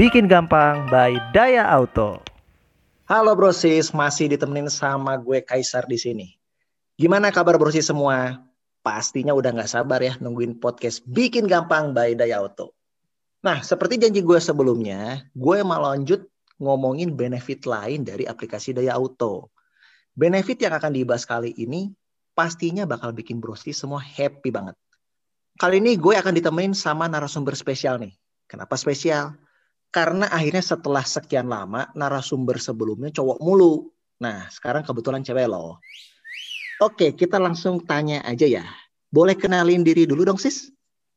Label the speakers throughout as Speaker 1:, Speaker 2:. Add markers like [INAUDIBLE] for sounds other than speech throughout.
Speaker 1: Bikin gampang by Daya Auto.
Speaker 2: Halo brosis, masih ditemenin sama gue Kaisar di sini. Gimana kabar brosis semua? Pastinya udah nggak sabar ya nungguin podcast Bikin Gampang by Daya Auto. Nah, seperti janji gue sebelumnya, gue mau lanjut ngomongin benefit lain dari aplikasi Daya Auto. Benefit yang akan dibahas kali ini pastinya bakal bikin brosis semua happy banget. Kali ini gue akan ditemenin sama narasumber spesial nih. Kenapa spesial? Karena akhirnya setelah sekian lama narasumber sebelumnya cowok mulu. Nah, sekarang kebetulan cewek loh. Oke, kita langsung tanya aja ya. Boleh kenalin diri dulu dong, Sis?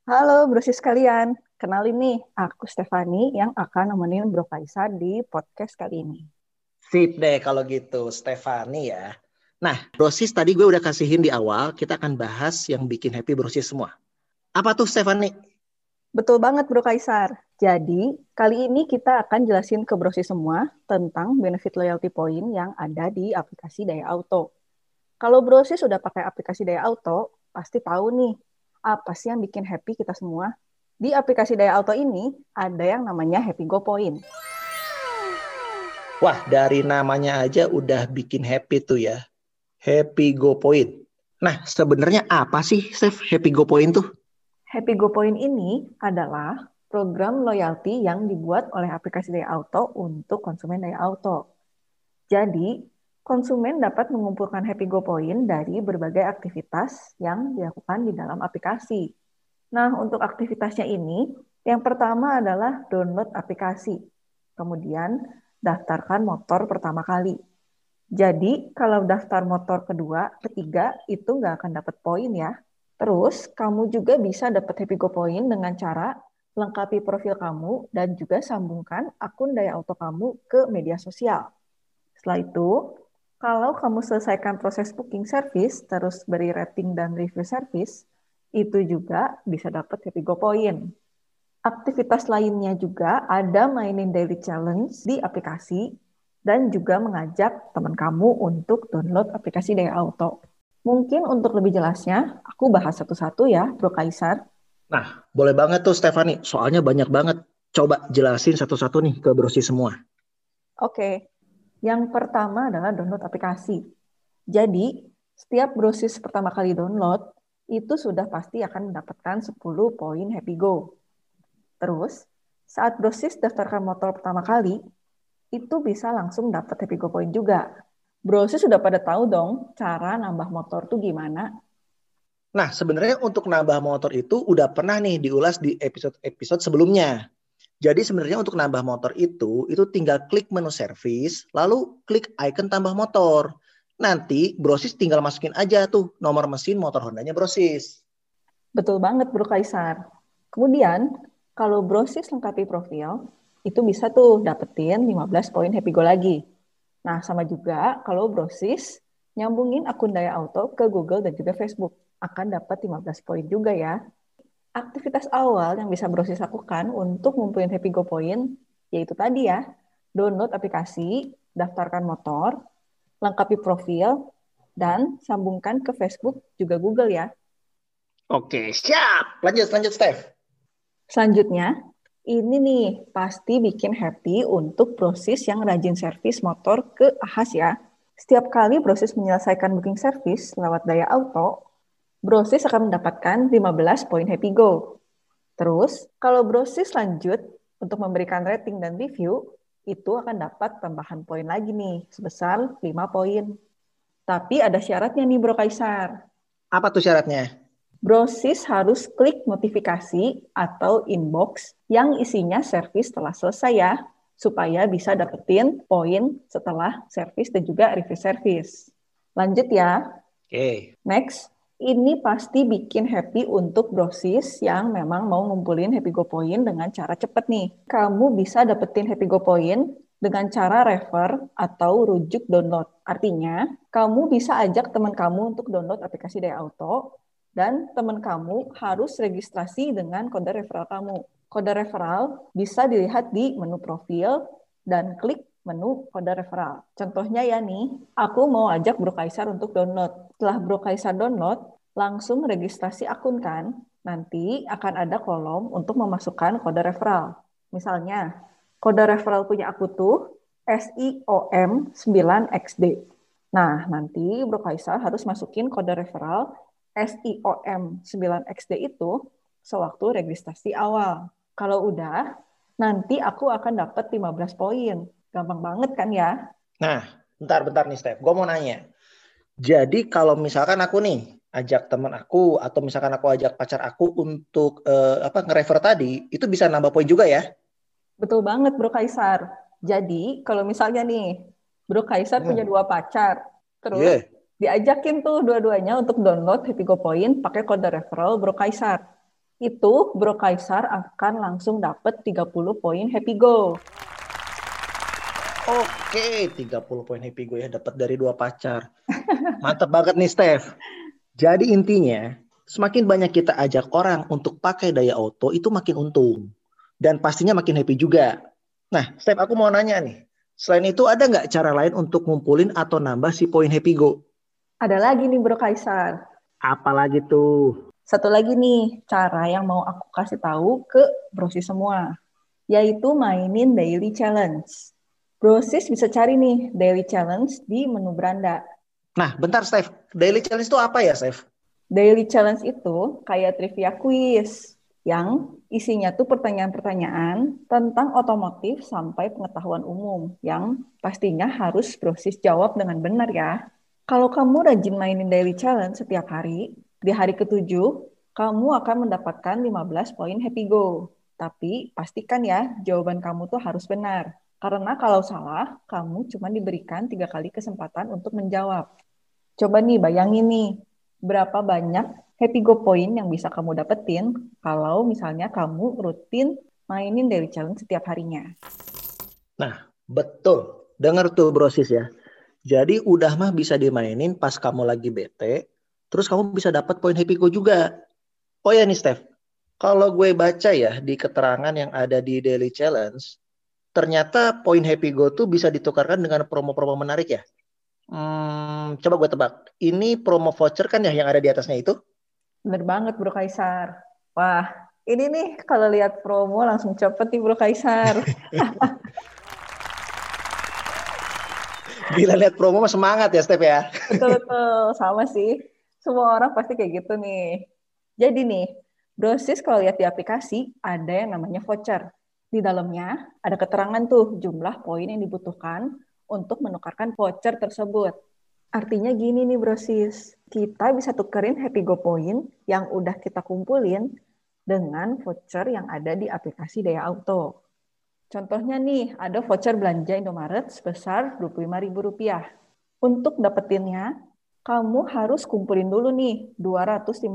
Speaker 3: Halo brosis kalian, kenalin nih, aku Stefani yang akan nemenin Bro Kaisar di podcast kali ini.
Speaker 2: Sip deh kalau gitu, Stefani ya. Nah, brosis tadi gue udah kasihin di awal, kita akan bahas yang bikin happy brosis semua. Apa tuh Stefani?
Speaker 3: Betul banget Bro Kaisar. Jadi, kali ini kita akan jelasin ke brosis semua tentang benefit loyalty point yang ada di aplikasi Daya Auto. Kalau brosis sudah pakai aplikasi Daya Auto, pasti tahu nih apa sih yang bikin happy kita semua? Di aplikasi Daya Auto ini ada yang namanya Happy Go Point.
Speaker 2: Wah, dari namanya aja udah bikin happy tuh ya. Happy Go Point. Nah, sebenarnya apa sih, Chef, Happy Go Point tuh?
Speaker 3: Happy Go Point ini adalah program loyalty yang dibuat oleh aplikasi Daya Auto untuk konsumen Daya Auto. Jadi, konsumen dapat mengumpulkan Happy Go Point dari berbagai aktivitas yang dilakukan di dalam aplikasi. Nah, untuk aktivitasnya ini, yang pertama adalah download aplikasi. Kemudian, daftarkan motor pertama kali. Jadi, kalau daftar motor kedua, ketiga, itu nggak akan dapat poin ya. Terus, kamu juga bisa dapat Happy Go Point dengan cara lengkapi profil kamu dan juga sambungkan akun Daya Auto kamu ke media sosial. Setelah itu, kalau kamu selesaikan proses booking service, terus beri rating dan review service, itu juga bisa dapat Happy Go Point. Aktivitas lainnya juga ada mainin daily challenge di aplikasi dan juga mengajak teman kamu untuk download aplikasi Daya Auto. Mungkin untuk lebih jelasnya, aku bahas satu-satu ya, Bro Kaisar.
Speaker 2: Nah, boleh banget tuh Stefani. Soalnya banyak banget. Coba jelasin satu-satu nih ke brosi semua.
Speaker 3: Oke, yang pertama adalah download aplikasi. Jadi, setiap brosis pertama kali download, itu sudah pasti akan mendapatkan 10 poin Happy Go. Terus, saat brosis daftarkan motor pertama kali, itu bisa langsung dapat Happy Go Point juga. Brosis sudah pada tahu dong cara nambah motor tuh gimana?
Speaker 2: Nah, sebenarnya untuk nambah motor itu udah pernah nih diulas di episode-episode sebelumnya. Jadi sebenarnya untuk nambah motor itu, itu tinggal klik menu service, lalu klik icon tambah motor. Nanti Brosis tinggal masukin aja tuh nomor mesin motor Hondanya Brosis.
Speaker 3: Betul banget Bro Kaisar. Kemudian, kalau Brosis lengkapi profil, itu bisa tuh dapetin 15 poin Happy Go lagi. Nah, sama juga kalau Brosis nyambungin akun Daya Auto ke Google dan juga Facebook akan dapat 15 poin juga ya. Aktivitas awal yang bisa Brosis lakukan untuk ngumpulin Happy Go Point yaitu tadi ya, download aplikasi, daftarkan motor, lengkapi profil, dan sambungkan ke Facebook juga Google ya.
Speaker 2: Oke, siap. Lanjut, lanjut, Steph.
Speaker 3: Selanjutnya, ini nih pasti bikin happy untuk proses yang rajin servis motor ke Ahas ya. Setiap kali proses menyelesaikan booking service lewat Daya Auto, Brosis akan mendapatkan 15 poin Happy Go. Terus, kalau Brosis lanjut untuk memberikan rating dan review, itu akan dapat tambahan poin lagi nih, sebesar 5 poin. Tapi ada syaratnya nih Bro Kaisar.
Speaker 2: Apa tuh syaratnya?
Speaker 3: Brosis harus klik notifikasi atau inbox yang isinya servis telah selesai ya, supaya bisa dapetin poin setelah servis dan juga review service. Lanjut ya.
Speaker 2: Oke. Okay.
Speaker 3: Next, ini pasti bikin happy untuk brosis yang memang mau ngumpulin Happy Go Point dengan cara cepet nih. Kamu bisa dapetin Happy Go Point dengan cara refer atau rujuk download. Artinya, kamu bisa ajak teman kamu untuk download aplikasi Daya Auto dan teman kamu harus registrasi dengan kode referral kamu. Kode referral bisa dilihat di menu profil dan klik menu kode referral. Contohnya ya nih, aku mau ajak Bro Kaisar untuk download. Setelah Bro Kaisar download, langsung registrasi akun kan, nanti akan ada kolom untuk memasukkan kode referral. Misalnya, Kode referral punya aku tuh SIOM9XD. Nah, nanti Bro Kaisar harus masukin kode referral SIOM9XD itu sewaktu registrasi awal. Kalau udah, nanti aku akan dapat 15 poin. Gampang banget kan ya?
Speaker 2: Nah, bentar-bentar nih Steph. Gue mau nanya. Jadi kalau misalkan aku nih ajak teman aku atau misalkan aku ajak pacar aku untuk uh, apa nge-refer tadi, itu bisa nambah poin juga ya?
Speaker 3: Betul banget Bro Kaisar. Jadi kalau misalnya nih Bro Kaisar hmm. punya dua pacar, terus yeah. Diajakin tuh dua-duanya untuk download Happy Go Point pakai kode referral Bro Kaisar. Itu Bro Kaisar akan langsung dapet 30 poin Happy Go.
Speaker 2: Oke, 30 poin Happy Go ya dapat dari dua pacar. [LAUGHS] Mantap banget nih Steph. Jadi intinya, semakin banyak kita ajak orang untuk pakai daya auto, itu makin untung. Dan pastinya makin happy juga. Nah, Step, aku mau nanya nih. Selain itu, ada nggak cara lain untuk ngumpulin atau nambah si poin happy go?
Speaker 3: Ada lagi nih, Bro Kaisar.
Speaker 2: Apa lagi tuh?
Speaker 3: Satu lagi nih, cara yang mau aku kasih tahu ke brosis semua. Yaitu mainin daily challenge. Brosis bisa cari nih daily challenge di menu beranda.
Speaker 2: Nah, bentar, Steph. Daily challenge itu apa ya, Steph?
Speaker 3: Daily challenge itu kayak trivia quiz yang isinya tuh pertanyaan-pertanyaan tentang otomotif sampai pengetahuan umum yang pastinya harus proses jawab dengan benar ya. Kalau kamu rajin mainin daily challenge setiap hari, di hari ketujuh, kamu akan mendapatkan 15 poin happy go. Tapi pastikan ya, jawaban kamu tuh harus benar. Karena kalau salah, kamu cuma diberikan tiga kali kesempatan untuk menjawab. Coba nih bayangin nih, berapa banyak happy go point yang bisa kamu dapetin kalau misalnya kamu rutin mainin daily challenge setiap harinya.
Speaker 2: Nah, betul. Dengar tuh brosis ya. Jadi udah mah bisa dimainin pas kamu lagi bete, terus kamu bisa dapat poin happy go juga. Oh ya nih Steph, kalau gue baca ya di keterangan yang ada di daily challenge, ternyata poin happy go tuh bisa ditukarkan dengan promo-promo menarik ya. Hmm, coba gue tebak. Ini promo voucher kan ya yang ada di atasnya itu?
Speaker 3: Bener banget Bro Kaisar. Wah, ini nih kalau lihat promo langsung cepet nih Bro Kaisar. [LAUGHS]
Speaker 2: Bila lihat promo semangat ya Step ya.
Speaker 3: Betul betul, sama sih. Semua orang pasti kayak gitu nih. Jadi nih, Brosis kalau lihat di aplikasi ada yang namanya voucher. Di dalamnya ada keterangan tuh jumlah poin yang dibutuhkan untuk menukarkan voucher tersebut. Artinya gini nih brosis, kita bisa tukerin Happy Go Point yang udah kita kumpulin dengan voucher yang ada di aplikasi Daya Auto. Contohnya nih, ada voucher belanja Indomaret sebesar Rp25.000. Untuk dapetinnya, kamu harus kumpulin dulu nih 250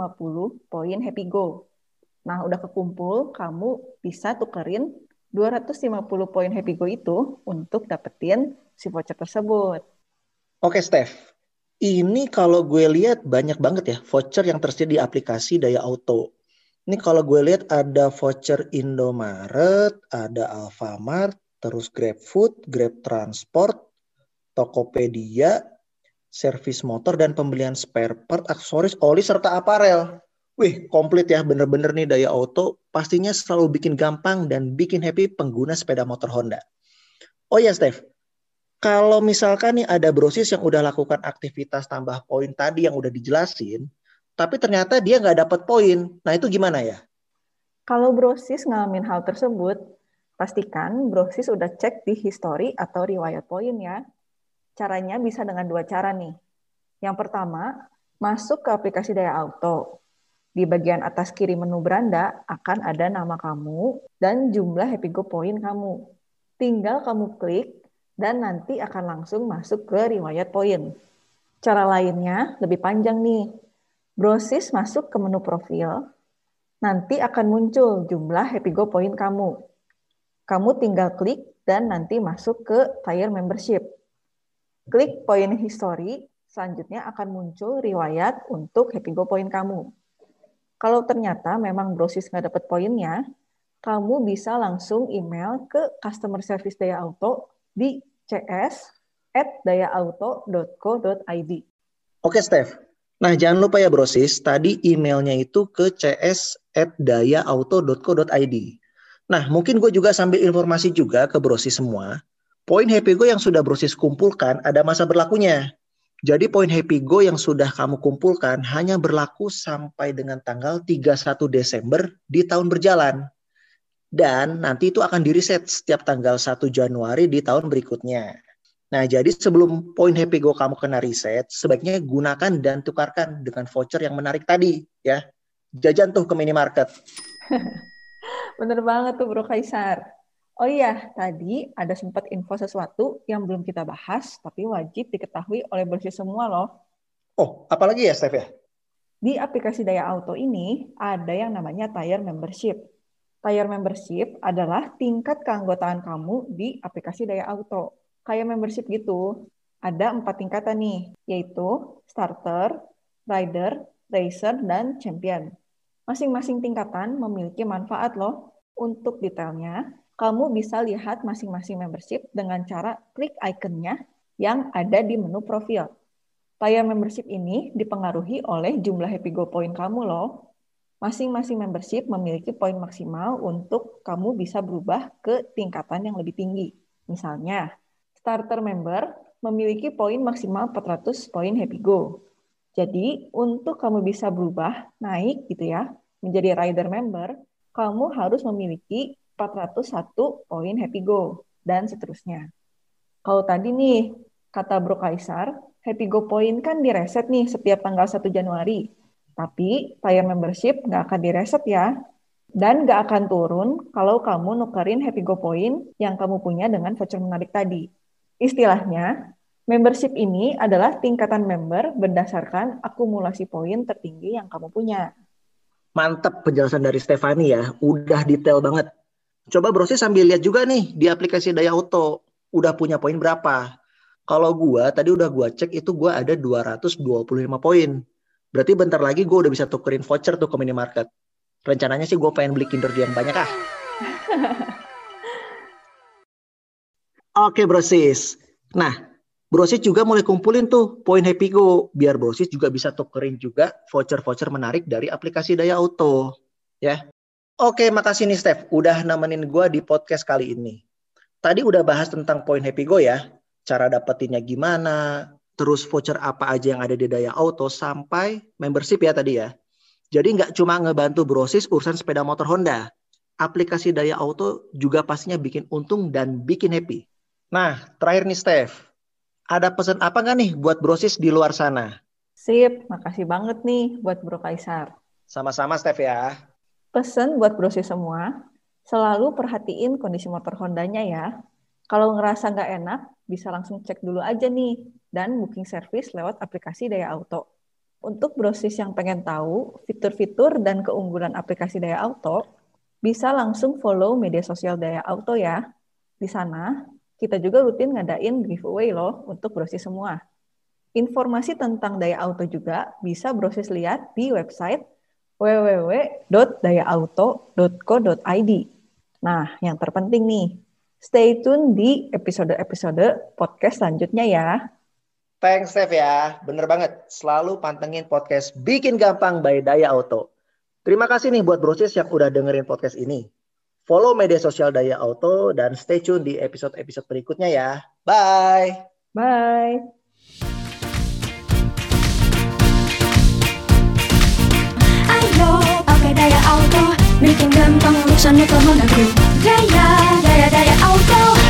Speaker 3: poin Happy Go. Nah, udah kekumpul, kamu bisa tukerin 250 poin Happy Go itu untuk dapetin si voucher tersebut.
Speaker 2: Oke, Steph. Ini kalau gue lihat banyak banget ya voucher yang tersedia di aplikasi Daya Auto. Ini kalau gue lihat ada voucher Indomaret, ada Alfamart, terus GrabFood, Grab Transport, Tokopedia, servis motor dan pembelian spare part, aksesoris, oli serta aparel. Wih, komplit ya, bener-bener nih Daya Auto pastinya selalu bikin gampang dan bikin happy pengguna sepeda motor Honda. Oh ya, Steph, kalau misalkan nih ada brosis yang udah lakukan aktivitas tambah poin tadi yang udah dijelasin, tapi ternyata dia nggak dapat poin, nah itu gimana ya?
Speaker 3: Kalau brosis ngalamin hal tersebut, pastikan brosis udah cek di history atau riwayat poin ya. Caranya bisa dengan dua cara nih. Yang pertama, masuk ke aplikasi Daya Auto. Di bagian atas kiri menu beranda akan ada nama kamu dan jumlah Happy Go Point kamu. Tinggal kamu klik dan nanti akan langsung masuk ke riwayat poin. Cara lainnya lebih panjang nih. Brosis masuk ke menu profil, nanti akan muncul jumlah Happy Go Point kamu. Kamu tinggal klik dan nanti masuk ke Tire Membership. Klik poin history, selanjutnya akan muncul riwayat untuk Happy Go Point kamu. Kalau ternyata memang brosis nggak dapat poinnya, kamu bisa langsung email ke customer service Daya Auto di cs at dayaauto.co.id.
Speaker 2: Oke, Steph. Nah, jangan lupa ya brosis, tadi emailnya itu ke cs at dayaauto.co.id. Nah, mungkin gue juga sambil informasi juga ke brosis semua. Poin Happy Go yang sudah brosis kumpulkan ada masa berlakunya. Jadi poin Happy Go yang sudah kamu kumpulkan hanya berlaku sampai dengan tanggal 31 Desember di tahun berjalan. Dan nanti itu akan di-reset setiap tanggal 1 Januari di tahun berikutnya. Nah, jadi sebelum poin Happy Go kamu kena reset, sebaiknya gunakan dan tukarkan dengan voucher yang menarik tadi, ya. Jajan tuh ke minimarket. [LAUGHS]
Speaker 3: Bener banget tuh Bro Kaisar. Oh iya, tadi ada sempat info sesuatu yang belum kita bahas, tapi wajib diketahui oleh bersih semua loh.
Speaker 2: Oh, apalagi ya, Steph ya?
Speaker 3: Di aplikasi Daya Auto ini ada yang namanya Tire Membership. Tire Membership adalah tingkat keanggotaan kamu di aplikasi Daya Auto. Kayak membership gitu. Ada empat tingkatan nih, yaitu Starter, Rider, Racer, dan Champion. Masing-masing tingkatan memiliki manfaat loh. Untuk detailnya, kamu bisa lihat masing-masing membership dengan cara klik ikonnya yang ada di menu profil. Layar membership ini dipengaruhi oleh jumlah Happy Go Point kamu loh. Masing-masing membership memiliki poin maksimal untuk kamu bisa berubah ke tingkatan yang lebih tinggi. Misalnya, starter member memiliki poin maksimal 400 poin Happy Go. Jadi, untuk kamu bisa berubah naik gitu ya, menjadi rider member, kamu harus memiliki 401 poin Happy Go dan seterusnya. Kalau tadi nih, kata Bro Kaisar, Happy Go Point kan direset nih setiap tanggal 1 Januari. Tapi Fire Membership nggak akan direset ya. Dan nggak akan turun kalau kamu nukerin Happy Go Point yang kamu punya dengan voucher menarik tadi. Istilahnya, Membership ini adalah tingkatan member berdasarkan akumulasi poin tertinggi yang kamu punya.
Speaker 2: Mantap penjelasan dari Stefani ya, udah detail banget. Coba Brosi sambil lihat juga nih di aplikasi Daya Auto, udah punya poin berapa. Kalau gua tadi udah gua cek itu gua ada 225 poin. Berarti bentar lagi gua udah bisa tukerin voucher tuh ke minimarket. Rencananya sih gua pengen beli Kinder yang banyak ah. [LAUGHS] Oke brosis. Nah, Brosis juga mulai kumpulin tuh poin Happy Go biar Brosis juga bisa tukerin juga voucher-voucher menarik dari aplikasi Daya Auto ya. Oke, makasih nih Steph udah nemenin gue di podcast kali ini. Tadi udah bahas tentang poin Happy Go ya, cara dapetinnya gimana, terus voucher apa aja yang ada di Daya Auto sampai membership ya tadi ya. Jadi nggak cuma ngebantu Brosis urusan sepeda motor Honda, aplikasi Daya Auto juga pastinya bikin untung dan bikin happy. Nah, terakhir nih Steph, ada pesan apa nggak nih buat brosis di luar sana?
Speaker 3: Sip, makasih banget nih buat Bro Kaisar.
Speaker 2: Sama-sama, Steph ya.
Speaker 3: Pesan buat brosis semua, selalu perhatiin kondisi motor Hondanya ya. Kalau ngerasa nggak enak, bisa langsung cek dulu aja nih, dan booking service lewat aplikasi Daya Auto. Untuk brosis yang pengen tahu fitur-fitur dan keunggulan aplikasi Daya Auto, bisa langsung follow media sosial Daya Auto ya. Di sana, kita juga rutin ngadain giveaway loh untuk brosis semua. Informasi tentang Daya Auto juga bisa brosis lihat di website www.dayaauto.co.id. Nah, yang terpenting nih, stay tune di episode-episode podcast selanjutnya ya.
Speaker 2: Thanks, Steph ya. Bener banget. Selalu pantengin podcast Bikin Gampang by Daya Auto. Terima kasih nih buat brosis yang udah dengerin podcast ini. Follow media sosial Daya Auto dan stay tune di episode-episode berikutnya ya. Bye.
Speaker 3: Bye.
Speaker 4: Ayo pakai Daya Auto, bikin gampang urusan motor Daya, daya, daya auto.